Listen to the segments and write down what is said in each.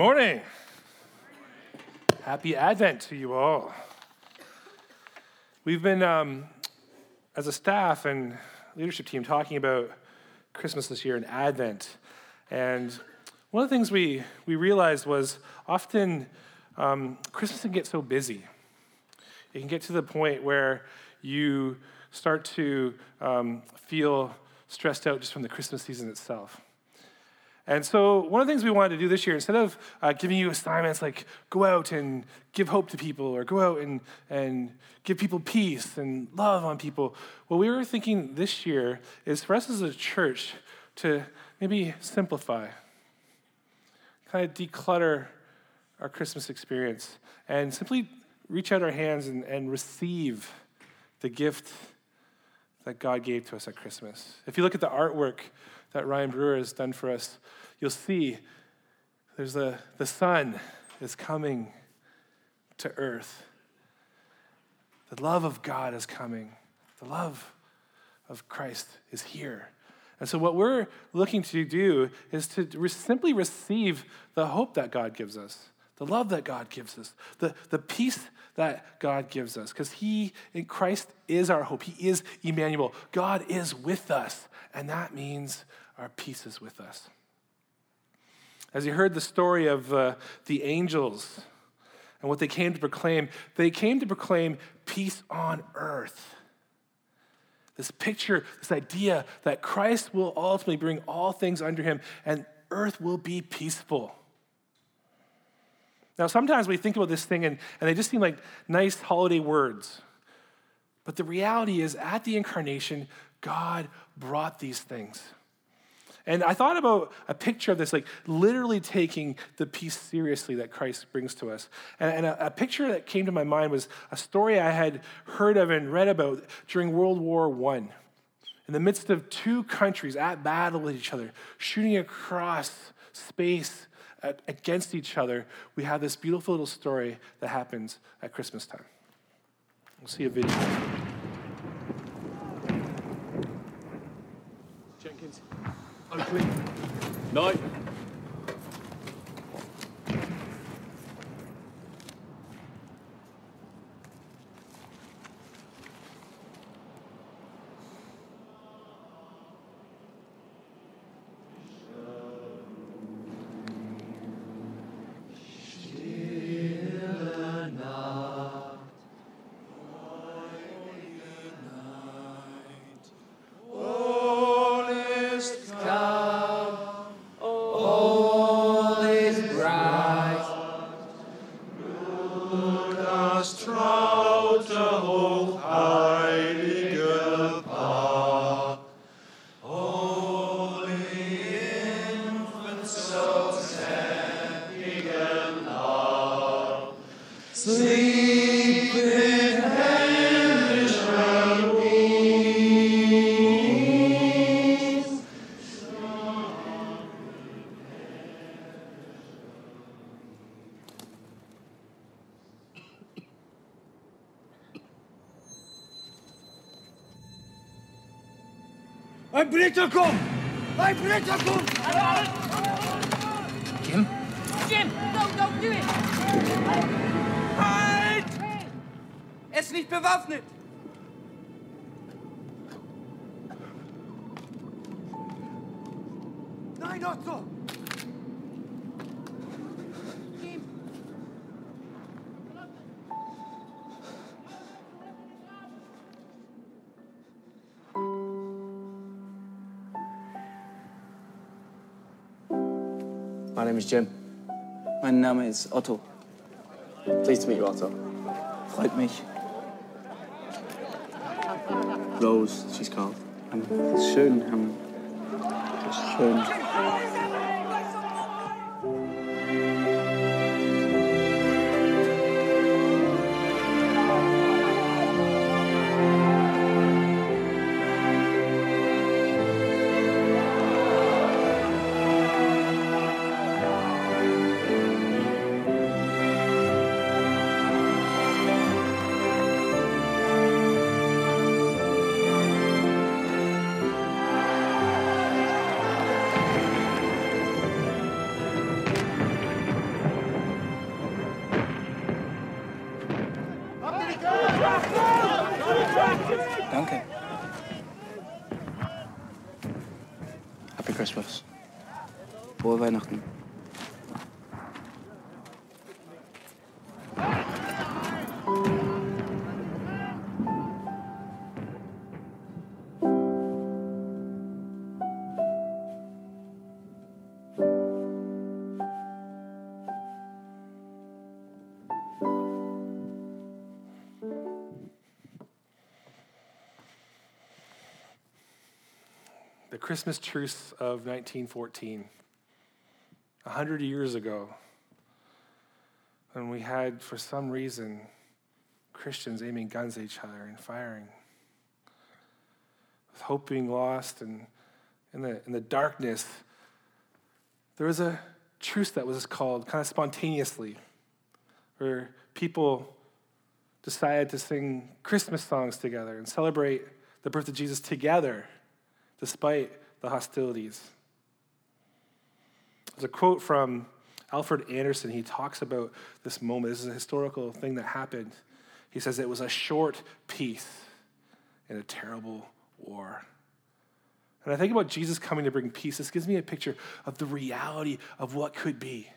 morning. Happy Advent to you all. We've been, um, as a staff and leadership team, talking about Christmas this year and Advent. And one of the things we, we realized was often um, Christmas can get so busy. It can get to the point where you start to um, feel stressed out just from the Christmas season itself. And so, one of the things we wanted to do this year, instead of uh, giving you assignments like go out and give hope to people or go out and, and give people peace and love on people, what we were thinking this year is for us as a church to maybe simplify, kind of declutter our Christmas experience, and simply reach out our hands and, and receive the gift that God gave to us at Christmas. If you look at the artwork that Ryan Brewer has done for us, you'll see there's the, the sun is coming to earth. The love of God is coming. The love of Christ is here. And so, what we're looking to do is to simply receive the hope that God gives us, the love that God gives us, the, the peace that God gives us, because He, in Christ, is our hope. He is Emmanuel. God is with us, and that means our peace is with us. As you heard the story of uh, the angels and what they came to proclaim, they came to proclaim peace on earth. This picture, this idea that Christ will ultimately bring all things under him and earth will be peaceful. Now, sometimes we think about this thing and, and they just seem like nice holiday words. But the reality is, at the incarnation, God brought these things. And I thought about a picture of this, like literally taking the peace seriously that Christ brings to us. And, and a, a, picture that came to my mind was a story I had heard of and read about during World War I. In the midst of two countries at battle with each other, shooting across space at, against each other, we have this beautiful little story that happens at Christmas time. We'll see a video. Jenkins. Oakley. No. Ein Britter kommt! Ein Britter kommt! Bewaffnet! Nein, Otto! My name is Jim. Mein Name ist Otto. Pleased to meet you, Otto. Freut mich. Rose, she's called. Schön. Schön. Christmas truce of 1914, a hundred years ago, when we had, for some reason, Christians aiming guns at each other and firing, with hope being lost, and in the, in the darkness, there was a truce that was called kind of spontaneously, where people decided to sing Christmas songs together and celebrate the birth of Jesus together despite the hostilities. There's a quote from Alfred Anderson. He talks about this moment. This is a historical thing that happened. He says it was a short peace in a terrible war. And I think about Jesus coming to bring peace. This gives me a picture of the reality of what could be,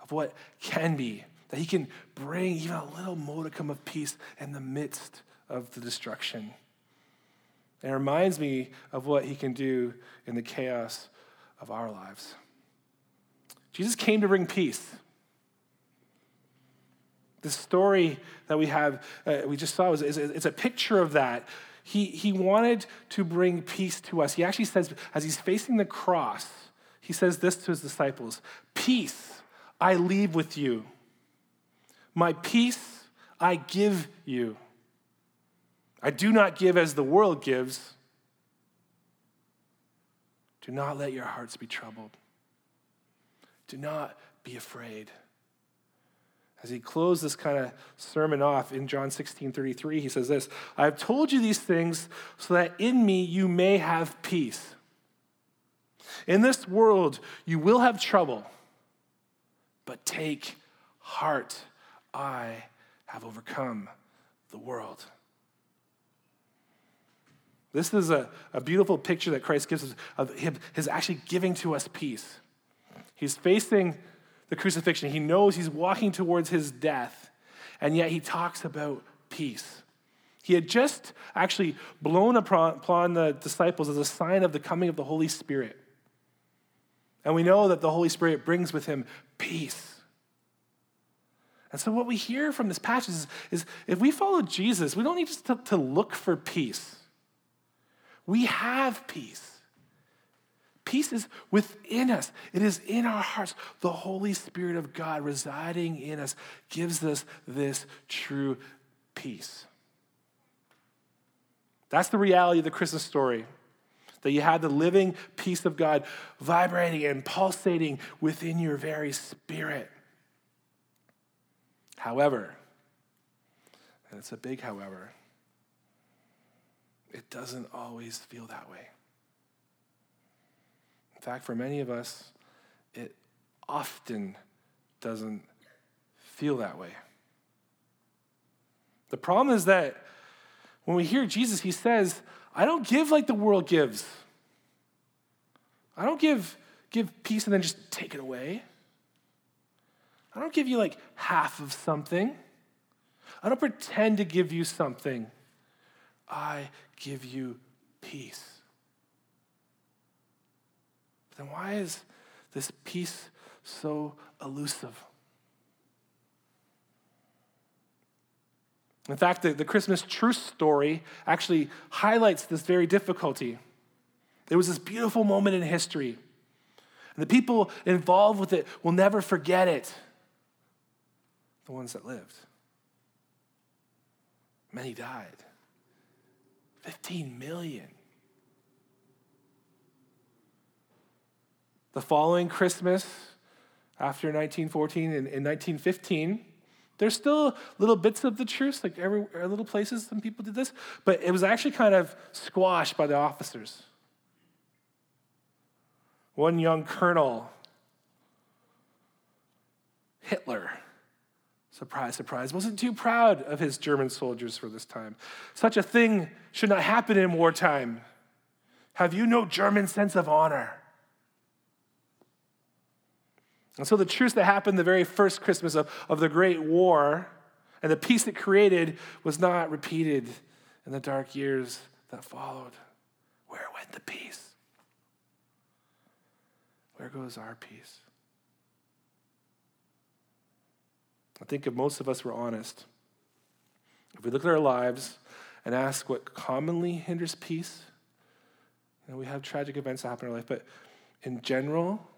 of what can be, that he can bring even a little modicum of peace in the midst of the destruction. And it reminds me of what he can do in the chaos of our lives. Jesus came to bring peace. The story that we have, uh, we just saw, is, is, it's a picture of that. He, he wanted to bring peace to us. He actually says, as he's facing the cross, he says this to his disciples Peace I leave with you, my peace I give you. I do not give as the world gives. Do not let your hearts be troubled. Do not be afraid. As he closed this kind of sermon off in John 16 33, he says this I have told you these things so that in me you may have peace. In this world you will have trouble, but take heart. I have overcome the world. This is a, a beautiful picture that Christ gives us of him, his actually giving to us peace. He's facing the crucifixion. He knows he's walking towards his death, and yet he talks about peace. He had just actually blown upon the disciples as a sign of the coming of the Holy Spirit. And we know that the Holy Spirit brings with him peace. And so, what we hear from this passage is, is if we follow Jesus, we don't need to, to look for peace. We have peace. Peace is within us, it is in our hearts. The Holy Spirit of God residing in us gives us this true peace. That's the reality of the Christmas story. That you have the living peace of God vibrating and pulsating within your very spirit. However, and it's a big however, it doesn't always feel that way. In fact, for many of us, it often doesn't feel that way. The problem is that when we hear Jesus, he says, I don't give like the world gives. I don't give, give peace and then just take it away. I don't give you like half of something. I don't pretend to give you something. I give you peace. Then why is this peace so elusive? In fact, the, the Christmas truce story actually highlights this very difficulty. It was this beautiful moment in history. And the people involved with it will never forget it. The ones that lived. Many died. 15 million. The following Christmas, after 1914 and in 1915, there's still little bits of the truce, like every uh, little places some people did this, but it was actually kind of squashed by the officers. One young colonel, Hitler, surprise, surprise, wasn't too proud of his German soldiers for this time. Such a thing should not happen in wartime. Have you no German sense of honor? And so the truce that happened the very first Christmas of, of the Great War and the peace it created was not repeated in the dark years that followed. Where went the peace? Where goes our peace? I think if most of us were honest, if we look at our lives and ask what commonly hinders peace, you know, we have tragic events that happen in our life, but in general,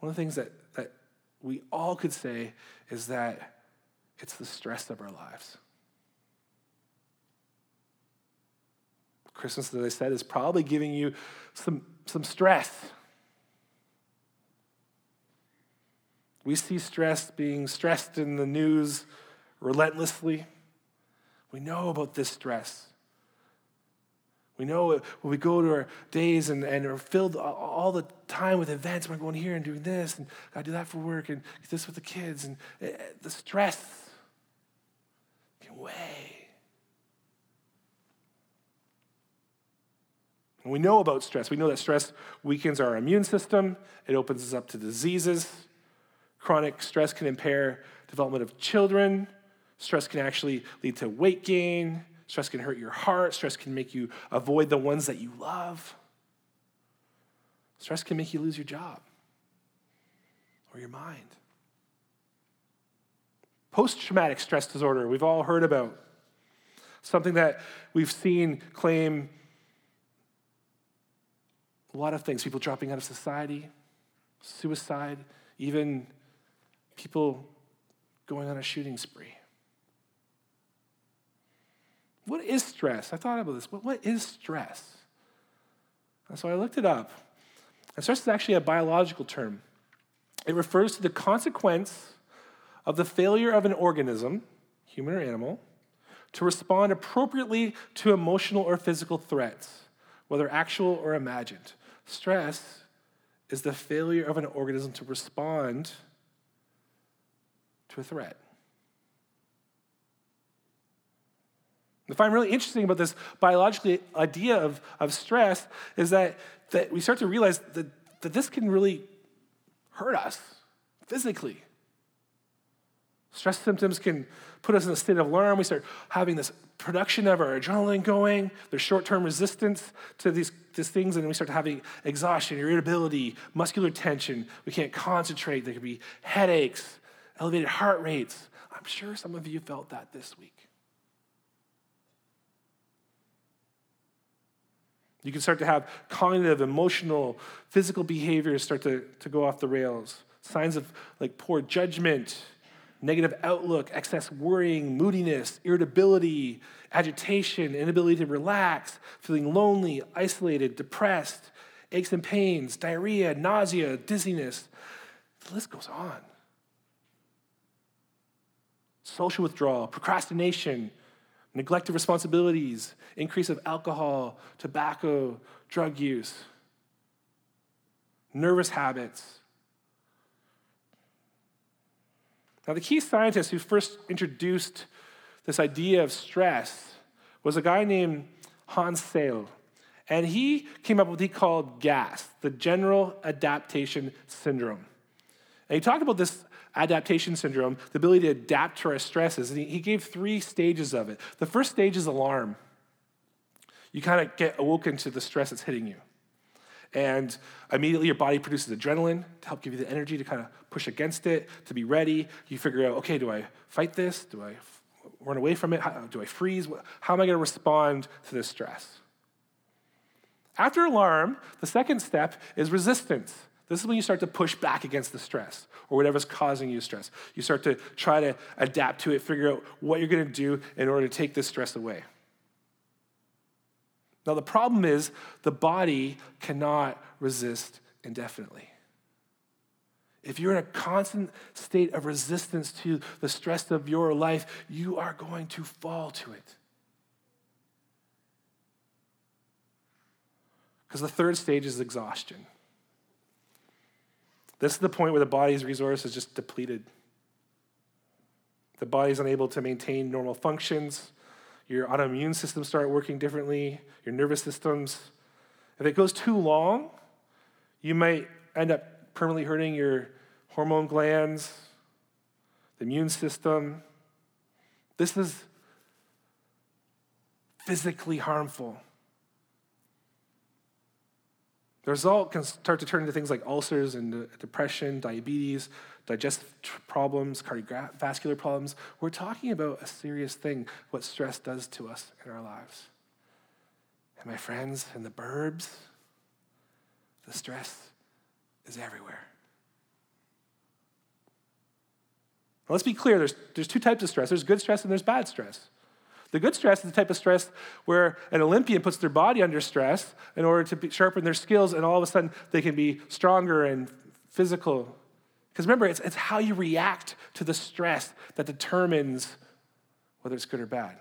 one of the things that, that we all could say is that it's the stress of our lives. Christmas, as I said, is probably giving you some, some stress. We see stress being stressed in the news relentlessly. We know about this stress. We know when we go to our days and, and are filled all the time with events, we're going here and doing this, and I do that for work, and this with the kids, and eh, the stress can weigh. And we know about stress. We know that stress weakens our immune system, it opens us up to diseases. Chronic stress can impair development of children. Stress can actually lead to weight gain. Stress can hurt your heart. Stress can make you avoid the ones that you love. Stress can make you lose your job or your mind. Post traumatic stress disorder, we've all heard about. Something that we've seen claim a lot of things people dropping out of society, suicide, even people going on a shooting spree. What is stress? I thought about this. What is stress? And so I looked it up. And stress is actually a biological term. It refers to the consequence of the failure of an organism, human or animal, to respond appropriately to emotional or physical threats, whether actual or imagined. Stress is the failure of an organism to respond to a threat. I find really interesting about this biological idea of, of stress is that, that we start to realize that, that this can really hurt us physically. Stress symptoms can put us in a state of alarm. We start having this production of our adrenaline going. There's short term resistance to these, these things, and we start having exhaustion, irritability, muscular tension. We can't concentrate. There could be headaches, elevated heart rates. I'm sure some of you felt that this week. You can start to have cognitive, emotional, physical behaviors start to, to go off the rails. Signs of like poor judgment, negative outlook, excess worrying, moodiness, irritability, agitation, inability to relax, feeling lonely, isolated, depressed, aches and pains, diarrhea, nausea, dizziness. The list goes on. Social withdrawal, procrastination, neglect of responsibilities, increase of alcohol, tobacco, drug use, nervous habits. Now, the key scientist who first introduced this idea of stress was a guy named Hans Selye. And he came up with what he called GAS, the General Adaptation Syndrome. And he talked about this adaptation syndrome, the ability to adapt to our stresses. And he gave three stages of it. The first stage is alarm. You kind of get awoken to the stress that's hitting you. And immediately your body produces adrenaline to help give you the energy to kind of push against it, to be ready. You figure out, okay, do I fight this? Do I run away from it? How, do I freeze? How am I going to respond to this stress? After alarm, the second step is resistance. This is when you start to push back against the stress or whatever's causing you stress. You start to try to adapt to it, figure out what you're going to do in order to take this stress away. Now, the problem is the body cannot resist indefinitely. If you're in a constant state of resistance to the stress of your life, you are going to fall to it. Because the third stage is exhaustion. This is the point where the body's resource is just depleted. The body's unable to maintain normal functions. Your autoimmune systems start working differently, your nervous systems. If it goes too long, you might end up permanently hurting your hormone glands, the immune system. This is physically harmful. The result can start to turn into things like ulcers and uh, depression, diabetes, digestive problems, cardiovascular problems. We're talking about a serious thing, what stress does to us in our lives. And my friends in the burbs, the stress is everywhere. Now, let's be clear there's, there's two types of stress there's good stress and there's bad stress. The good stress is the type of stress where an Olympian puts their body under stress in order to sharpen their skills, and all of a sudden they can be stronger and physical. Because remember, it's, it's how you react to the stress that determines whether it's good or bad.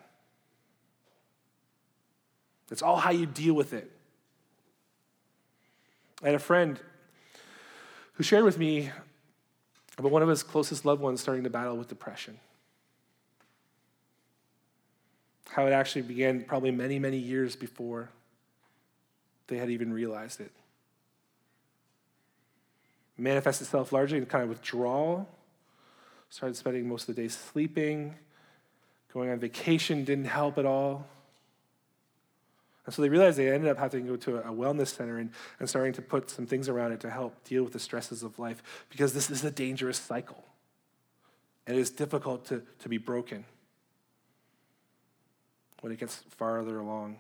It's all how you deal with it. I had a friend who shared with me about one of his closest loved ones starting to battle with depression how it actually began probably many, many years before they had even realized it. manifests itself largely in kind of withdrawal. Started spending most of the day sleeping. Going on vacation didn't help at all. And so they realized they ended up having to go to a wellness center and, and starting to put some things around it to help deal with the stresses of life because this is a dangerous cycle. And it is difficult to, to be broken when it gets farther along.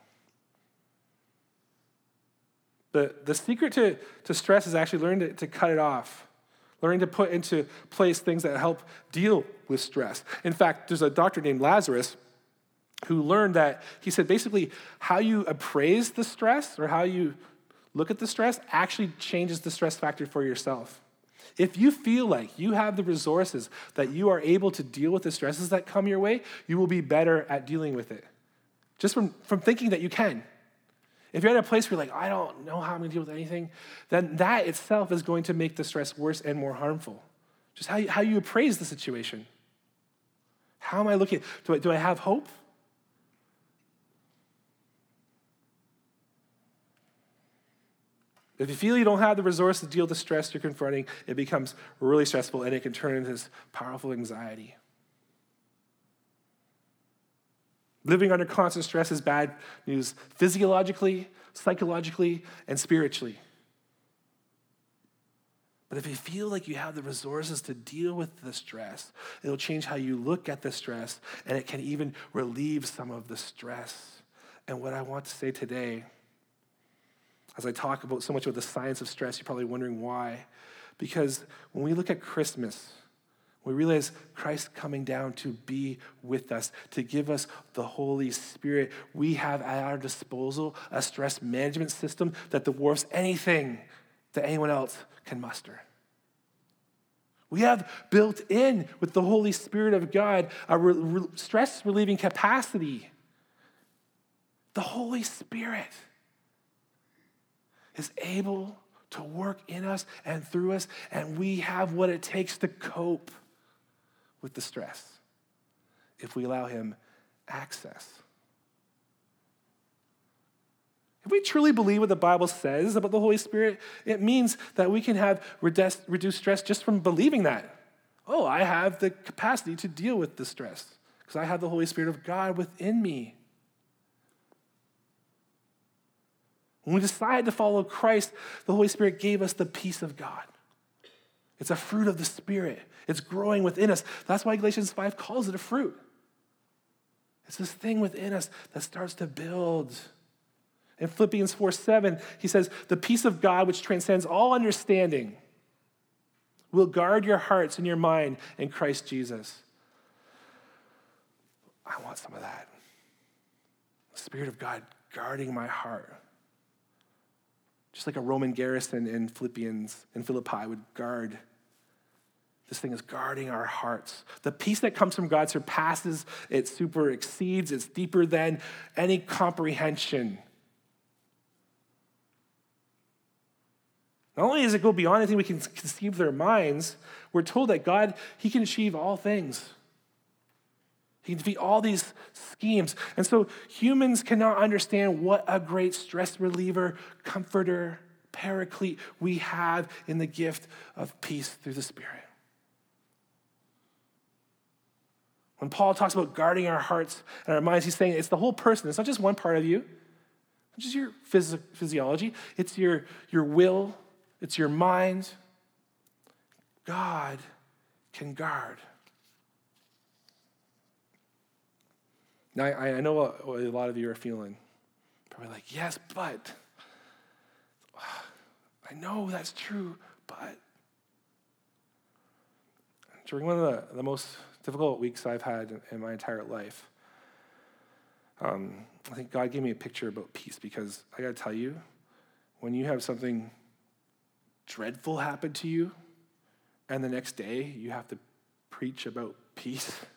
The, the secret to, to stress is actually learning to, to cut it off, learning to put into place things that help deal with stress. In fact, there's a doctor named Lazarus who learned that he said basically how you appraise the stress or how you look at the stress actually changes the stress factor for yourself. If you feel like you have the resources that you are able to deal with the stresses that come your way, you will be better at dealing with it just from, from thinking that you can. If you're at a place where you're like, I don't know how I'm going to deal with anything, then that itself is going to make the stress worse and more harmful. Just how you, how you appraise the situation. How am I looking? Do I, do I have hope? If you feel you don't have the resources to deal with the stress you're confronting, it becomes really stressful and it can turn into this powerful anxiety. Living under constant stress is bad news physiologically, psychologically, and spiritually. But if you feel like you have the resources to deal with the stress, it'll change how you look at the stress, and it can even relieve some of the stress. And what I want to say today, as I talk about so much about the science of stress, you're probably wondering why. Because when we look at Christmas, we realize Christ coming down to be with us, to give us the Holy Spirit. We have at our disposal a stress management system that dwarfs anything that anyone else can muster. We have built in with the Holy Spirit of God a re- re- stress relieving capacity. The Holy Spirit is able to work in us and through us, and we have what it takes to cope with the stress if we allow Him access. If we truly believe what the Bible says about the Holy Spirit, it means that we can have reduced stress just from believing that. Oh, I have the capacity to deal with the stress because I have the Holy Spirit of God within me. When we decide to follow Christ, the Holy Spirit gave us the peace of God. It's a fruit of the Spirit. It's growing within us. That's why Galatians 5 calls it a fruit. It's this thing within us that starts to build. In Philippians 4 7, he says, The peace of God, which transcends all understanding, will guard your hearts and your mind in Christ Jesus. I want some of that. The Spirit of God guarding my heart. Just like a Roman garrison in Philippians, in Philippi would guard this thing is guarding our hearts. The peace that comes from God surpasses, it super exceeds, it's deeper than any comprehension. Not only does it go beyond anything we can conceive our minds, we're told that God, He can achieve all things. He defeat all these schemes. And so humans cannot understand what a great stress reliever, comforter, paraclete we have in the gift of peace through the Spirit. When Paul talks about guarding our hearts and our minds, he's saying it's the whole person. It's not just one part of you, it's just your phys- physiology, it's your, your will, it's your mind. God can guard Now, I, I know what, what a lot of you are feeling. Probably like, yes, but. I know that's true, but. During one of the, the most difficult weeks I've had in, in my entire life, um, I think God gave me a picture about peace because I got to tell you, when you have something dreadful happen to you, and the next day you have to preach about peace,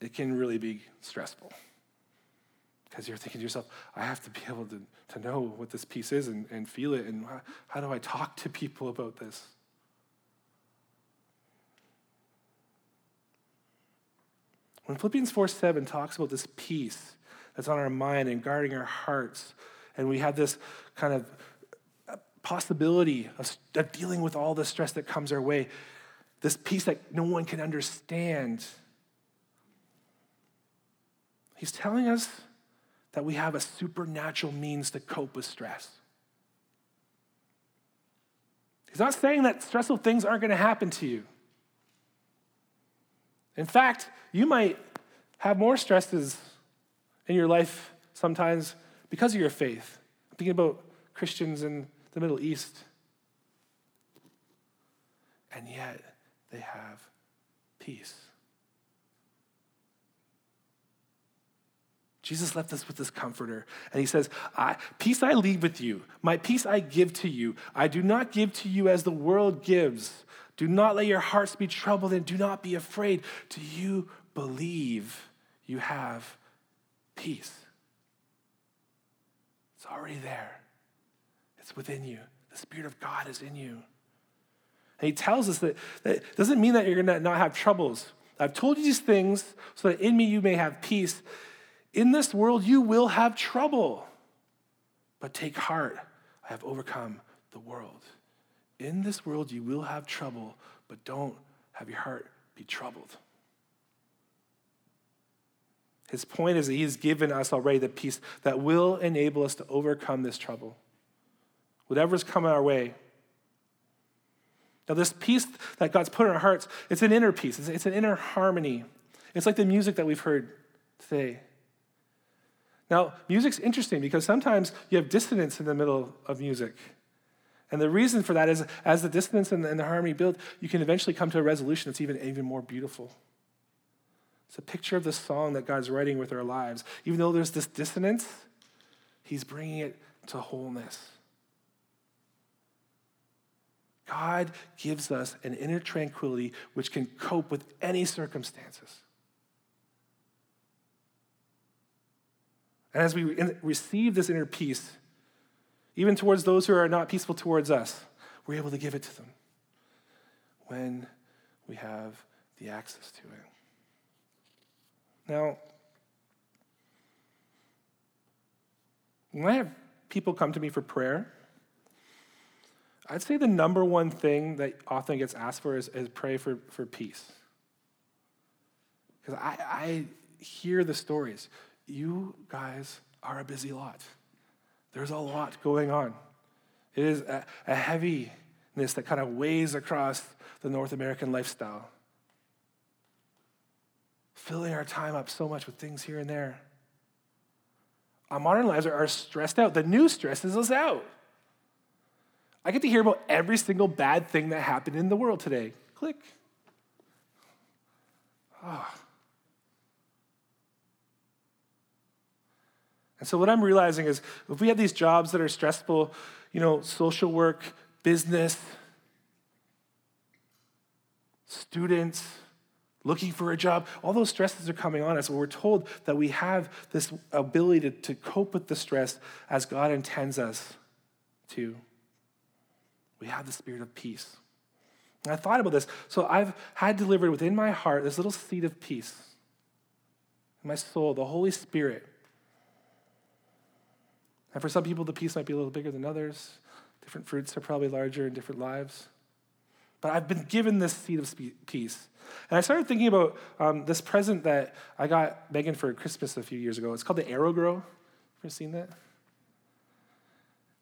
it can really be stressful. Because you're thinking to yourself, I have to be able to, to know what this peace is and, and feel it, and how, how do I talk to people about this? When Philippians 4 7 talks about this peace that's on our mind and guarding our hearts, and we have this kind of uh, possibility of, of dealing with all the stress that comes our way, this peace that no one can understand. He's telling us that we have a supernatural means to cope with stress. He's not saying that stressful things aren't going to happen to you. In fact, you might have more stresses in your life sometimes because of your faith. I'm thinking about Christians in the Middle East. And yet, they have peace. Jesus left us with this comforter, and he says, I, Peace I leave with you, my peace I give to you. I do not give to you as the world gives. Do not let your hearts be troubled, and do not be afraid. Do you believe you have peace? It's already there, it's within you. The Spirit of God is in you. And he tells us that that doesn't mean that you're going to not have troubles. I've told you these things so that in me you may have peace. In this world, you will have trouble. But take heart, I have overcome the world. In this world, you will have trouble, but don't have your heart be troubled. His point is that he's given us already the peace that will enable us to overcome this trouble. Whatever's coming our way. Now, this peace that God's put in our hearts, it's an inner peace, it's an inner harmony. It's like the music that we've heard today. Now, music's interesting because sometimes you have dissonance in the middle of music. And the reason for that is as the dissonance and the, and the harmony build, you can eventually come to a resolution that's even, even more beautiful. It's a picture of the song that God's writing with our lives. Even though there's this dissonance, He's bringing it to wholeness. God gives us an inner tranquility which can cope with any circumstances. And as we receive this inner peace, even towards those who are not peaceful towards us, we're able to give it to them when we have the access to it. Now, when I have people come to me for prayer, I'd say the number one thing that often gets asked for is, is pray for, for peace. Because I, I hear the stories you guys are a busy lot. There's a lot going on. It is a, a heaviness that kind of weighs across the North American lifestyle, filling our time up so much with things here and there. Our modern lives are, are stressed out. The news stresses us out. I get to hear about every single bad thing that happened in the world today. Click. Oh. And so what I'm realizing is if we have these jobs that are stressful, you know, social work, business, students, looking for a job, all those stresses are coming on us. And we're told that we have this ability to, to cope with the stress as God intends us to. We have the spirit of peace. And I thought about this. So I've had delivered within my heart this little seed of peace my soul, the Holy Spirit. And for some people, the peace might be a little bigger than others. Different fruits are probably larger in different lives. But I've been given this seed of peace. And I started thinking about um, this present that I got Megan for Christmas a few years ago. It's called the AeroGrow. Ever seen that?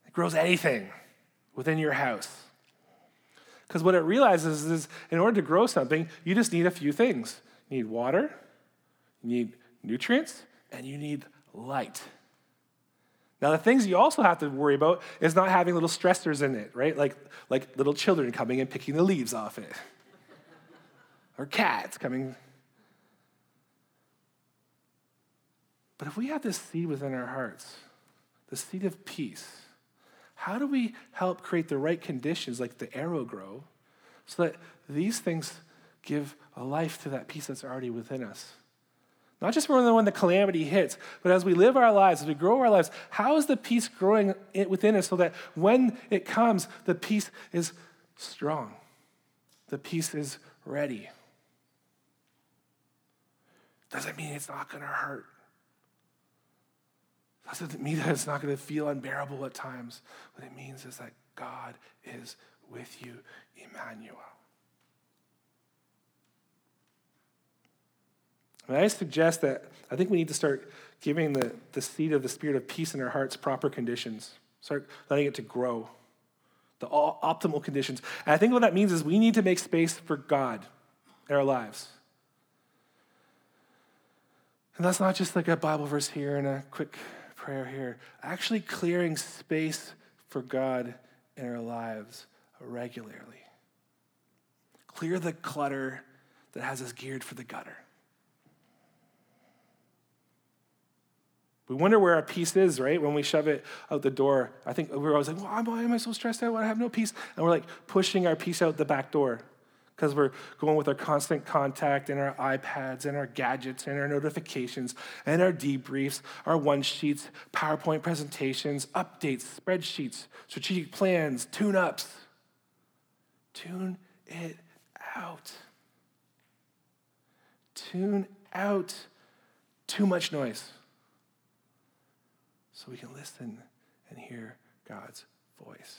It grows anything within your house. Because what it realizes is in order to grow something, you just need a few things you need water, you need nutrients, and you need light. Now, the things you also have to worry about is not having little stressors in it, right? Like, like little children coming and picking the leaves off it, or cats coming. But if we have this seed within our hearts, the seed of peace, how do we help create the right conditions, like the AeroGrow so that these things give a life to that peace that's already within us? Not just when the calamity hits, but as we live our lives, as we grow our lives, how is the peace growing within us so that when it comes, the peace is strong? The peace is ready. Doesn't mean it's not going to hurt. Doesn't mean that it's not going to feel unbearable at times. What it means is that God is with you, Emmanuel. And I suggest that I think we need to start giving the, the seed of the spirit of peace in our hearts proper conditions. Start letting it to grow, the all, optimal conditions. And I think what that means is we need to make space for God in our lives. And that's not just like a Bible verse here and a quick prayer here. Actually, clearing space for God in our lives regularly. Clear the clutter that has us geared for the gutter. We wonder where our peace is, right? When we shove it out the door. I think we're always like, well, why am I so stressed out? I have no peace. And we're like pushing our peace out the back door because we're going with our constant contact and our iPads and our gadgets and our notifications and our debriefs, our one sheets, PowerPoint presentations, updates, spreadsheets, strategic plans, tune ups. Tune it out. Tune out too much noise so we can listen and hear God's voice.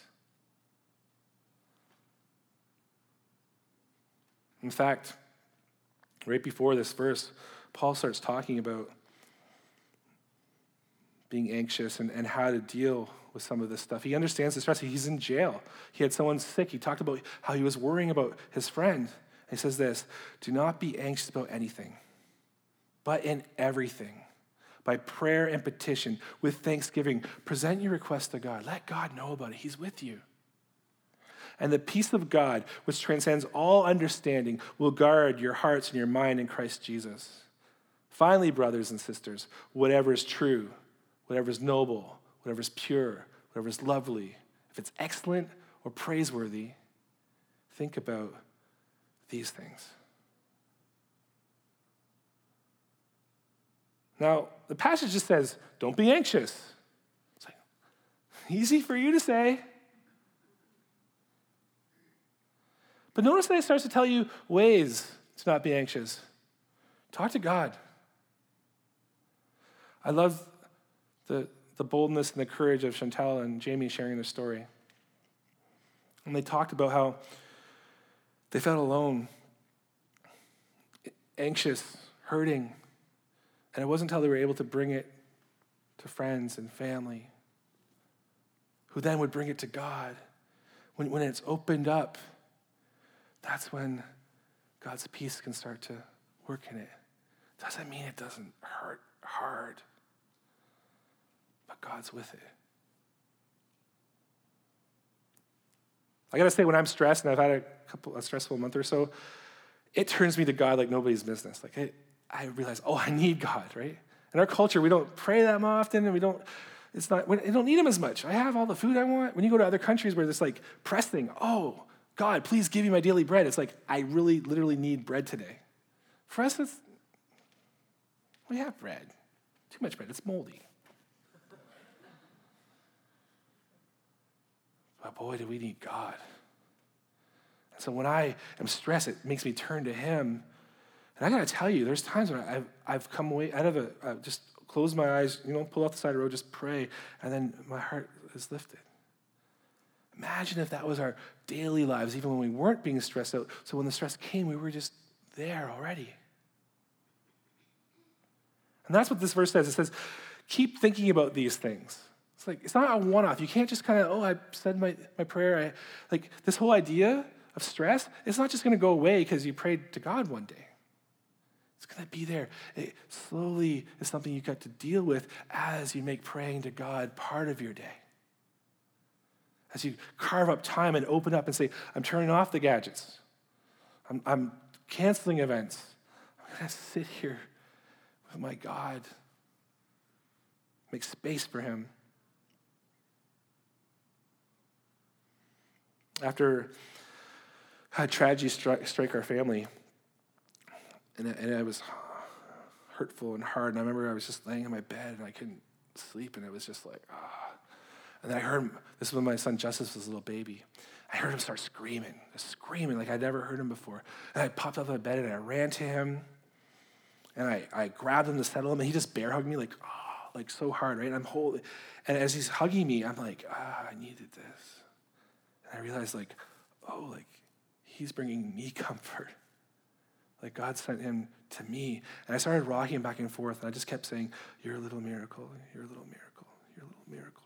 In fact, right before this verse, Paul starts talking about being anxious and, and how to deal with some of this stuff. He understands the stress. He's in jail. He had someone sick. He talked about how he was worrying about his friend. He says this Do not be anxious about anything, but in everything by prayer and petition with thanksgiving. Present your request to God. Let God know about it. He's with you. And the peace of God, which transcends all understanding, will guard your hearts and your mind in Christ Jesus. Finally, brothers and sisters, whatever is true, whatever is noble, whatever is pure, whatever is lovely, if it's excellent or praiseworthy, think about these things. Now, the passage just says, don't be anxious. It's like, easy for you to say. But notice that it starts to tell you ways to not be anxious. Talk to God. I love the, the boldness and the courage of Chantal and Jamie sharing their story. And they talked about how they felt alone, anxious, hurting, and it wasn't until they were able to bring it to friends and family, who then would bring it to God. When, when it's opened up, that's when God's peace can start to work in it. Doesn't mean it doesn't hurt hard, but God's with it. I gotta say, when I'm stressed and I've had a couple a stressful month or so, it turns me to God like nobody's business. Like it, I realize, oh, I need God, right? In our culture, we don't pray that often, and we don't. It's not. We don't need Him as much. I have all the food I want. When you go to other countries where it's like pressing, oh, God, please give me my daily bread. It's like I really, literally need bread today. For us, it's we have bread. Too much bread. It's moldy. But boy, do we need God. so when I am stressed, it makes me turn to Him and I got to tell you, there's times when I've, I've come away out of it, uh, just close my eyes, you know, pull off the side of the road, just pray, and then my heart is lifted. Imagine if that was our daily lives, even when we weren't being stressed out. So when the stress came, we were just there already. And that's what this verse says. It says, keep thinking about these things. It's like, it's not a one off. You can't just kind of, oh, I said my, my prayer. I, like, this whole idea of stress, it's not just going to go away because you prayed to God one day. It's going to be there. It slowly is something you've got to deal with as you make praying to God part of your day. As you carve up time and open up and say, I'm turning off the gadgets, I'm, I'm canceling events. I'm going to sit here with my God, make space for Him. After a tragedy strike our family, and it, and it was hurtful and hard. And I remember I was just laying in my bed and I couldn't sleep, and it was just like, ah. And then I heard him, this is when my son Justice was a little baby. I heard him start screaming, screaming like I'd never heard him before. And I popped out of my bed and I ran to him and I, I grabbed him to settle him and he just bear hugged me like, oh, like so hard, right? And I'm holding, and as he's hugging me, I'm like, ah, I needed this. And I realized like, oh, like he's bringing me comfort. Like God sent him to me. And I started rocking back and forth, and I just kept saying, You're a little miracle, you're a little miracle, you're a little miracle.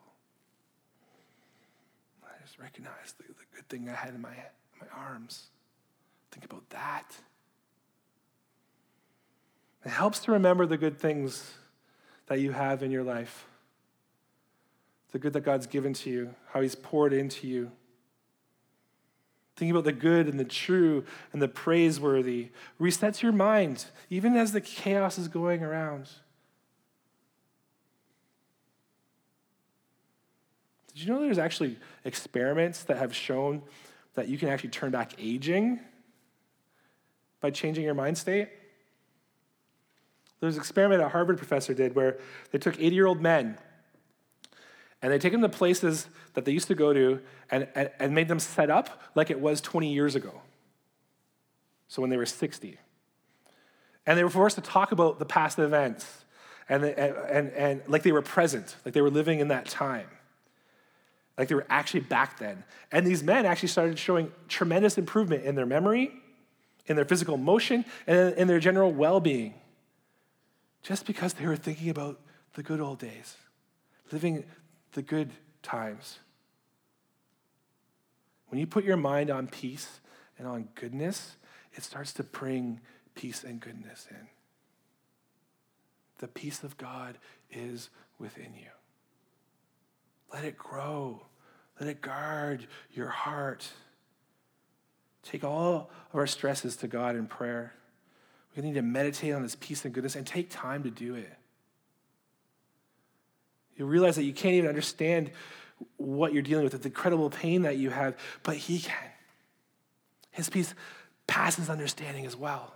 I just recognized the, the good thing I had in my, my arms. Think about that. It helps to remember the good things that you have in your life, the good that God's given to you, how He's poured into you. Thinking about the good and the true and the praiseworthy resets your mind, even as the chaos is going around. Did you know there's actually experiments that have shown that you can actually turn back aging by changing your mind state? There's an experiment a Harvard professor did where they took 80 year old men and they take them to places that they used to go to and, and, and made them set up like it was 20 years ago. So when they were 60. And they were forced to talk about the past events and, and, and, and like they were present, like they were living in that time. Like they were actually back then. And these men actually started showing tremendous improvement in their memory, in their physical motion, and in their general well being. Just because they were thinking about the good old days, living the good times. When you put your mind on peace and on goodness, it starts to bring peace and goodness in. The peace of God is within you. Let it grow. Let it guard your heart. Take all of our stresses to God in prayer. We need to meditate on this peace and goodness and take time to do it. You realize that you can't even understand what you're dealing with, the incredible pain that you have, but He can. His peace passes understanding as well.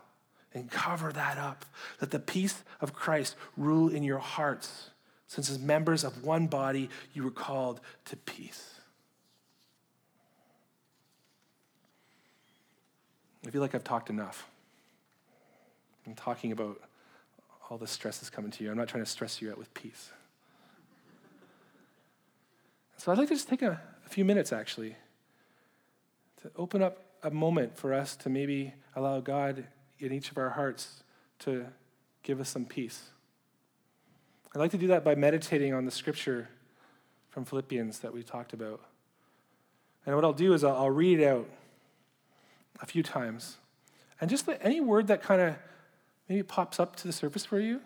And cover that up. Let the peace of Christ rule in your hearts, since as members of one body, you were called to peace. I feel like I've talked enough. I'm talking about all the stress that's coming to you. I'm not trying to stress you out with peace. So I'd like to just take a, a few minutes actually to open up a moment for us to maybe allow God in each of our hearts to give us some peace. I'd like to do that by meditating on the scripture from Philippians that we talked about. And what I'll do is I'll, I'll read it out a few times. And just let any word that kind of maybe pops up to the surface for you,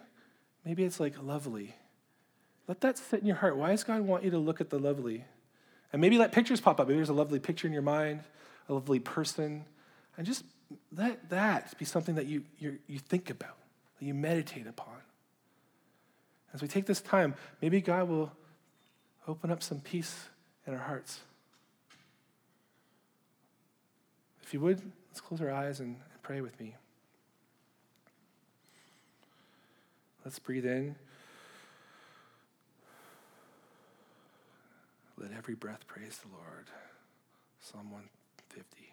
maybe it's like lovely let that sit in your heart. Why does God want you to look at the lovely? And maybe let pictures pop up. Maybe there's a lovely picture in your mind, a lovely person. And just let that be something that you, you, you think about, that you meditate upon. As we take this time, maybe God will open up some peace in our hearts. If you would, let's close our eyes and, and pray with me. Let's breathe in. Let every breath praise the Lord. Psalm 150.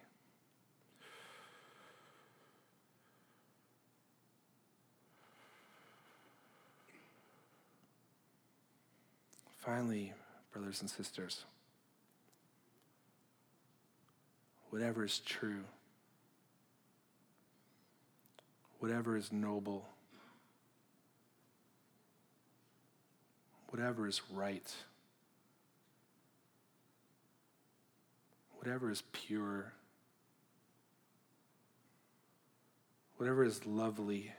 Finally, brothers and sisters, whatever is true, whatever is noble, whatever is right, whatever is pure, whatever is lovely,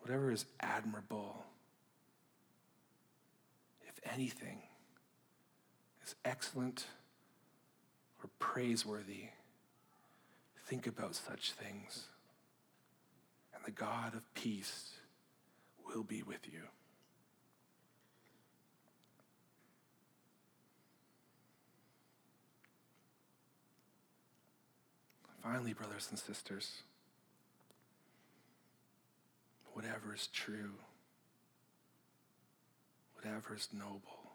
whatever is admirable, if anything is excellent or praiseworthy, think about such things. And the God of peace will be with you. Finally, brothers and sisters, whatever is true, whatever is noble,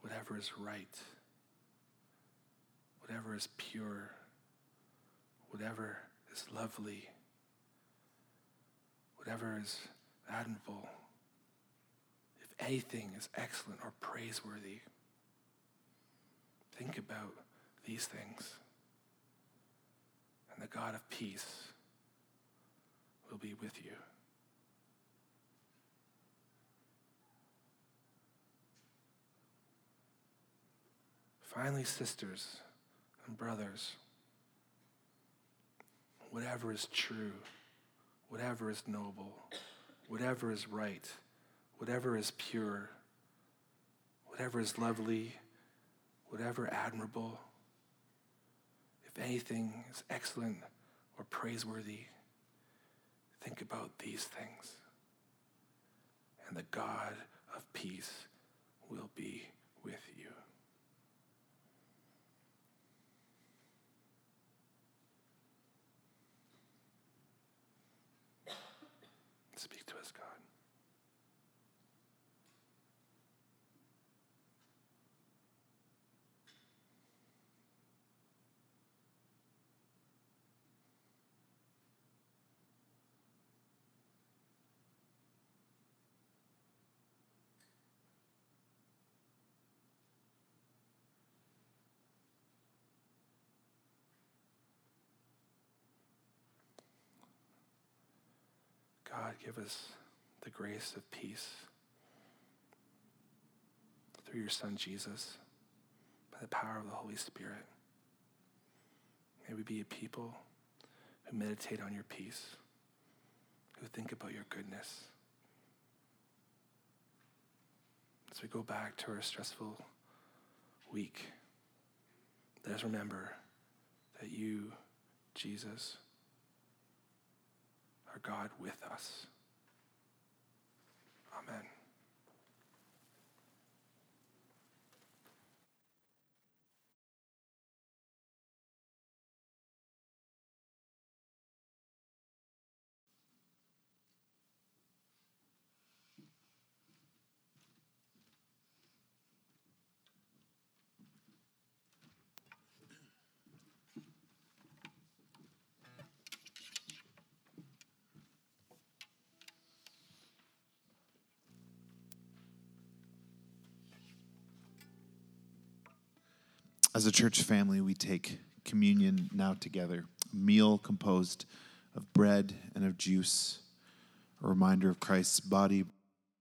whatever is right, whatever is pure, whatever is lovely, whatever is admirable, if anything is excellent or praiseworthy, think about these things. And the God of peace will be with you. Finally, sisters and brothers, whatever is true, whatever is noble, whatever is right, whatever is pure, whatever is lovely, whatever admirable, if anything is excellent or praiseworthy, think about these things. And the God of peace will be with you. Speak to us, God. God, give us the grace of peace through your Son, Jesus, by the power of the Holy Spirit. May we be a people who meditate on your peace, who think about your goodness. As we go back to our stressful week, let us remember that you, Jesus, are God with us. Amen. As a church family, we take communion now together, a meal composed of bread and of juice, a reminder of Christ's body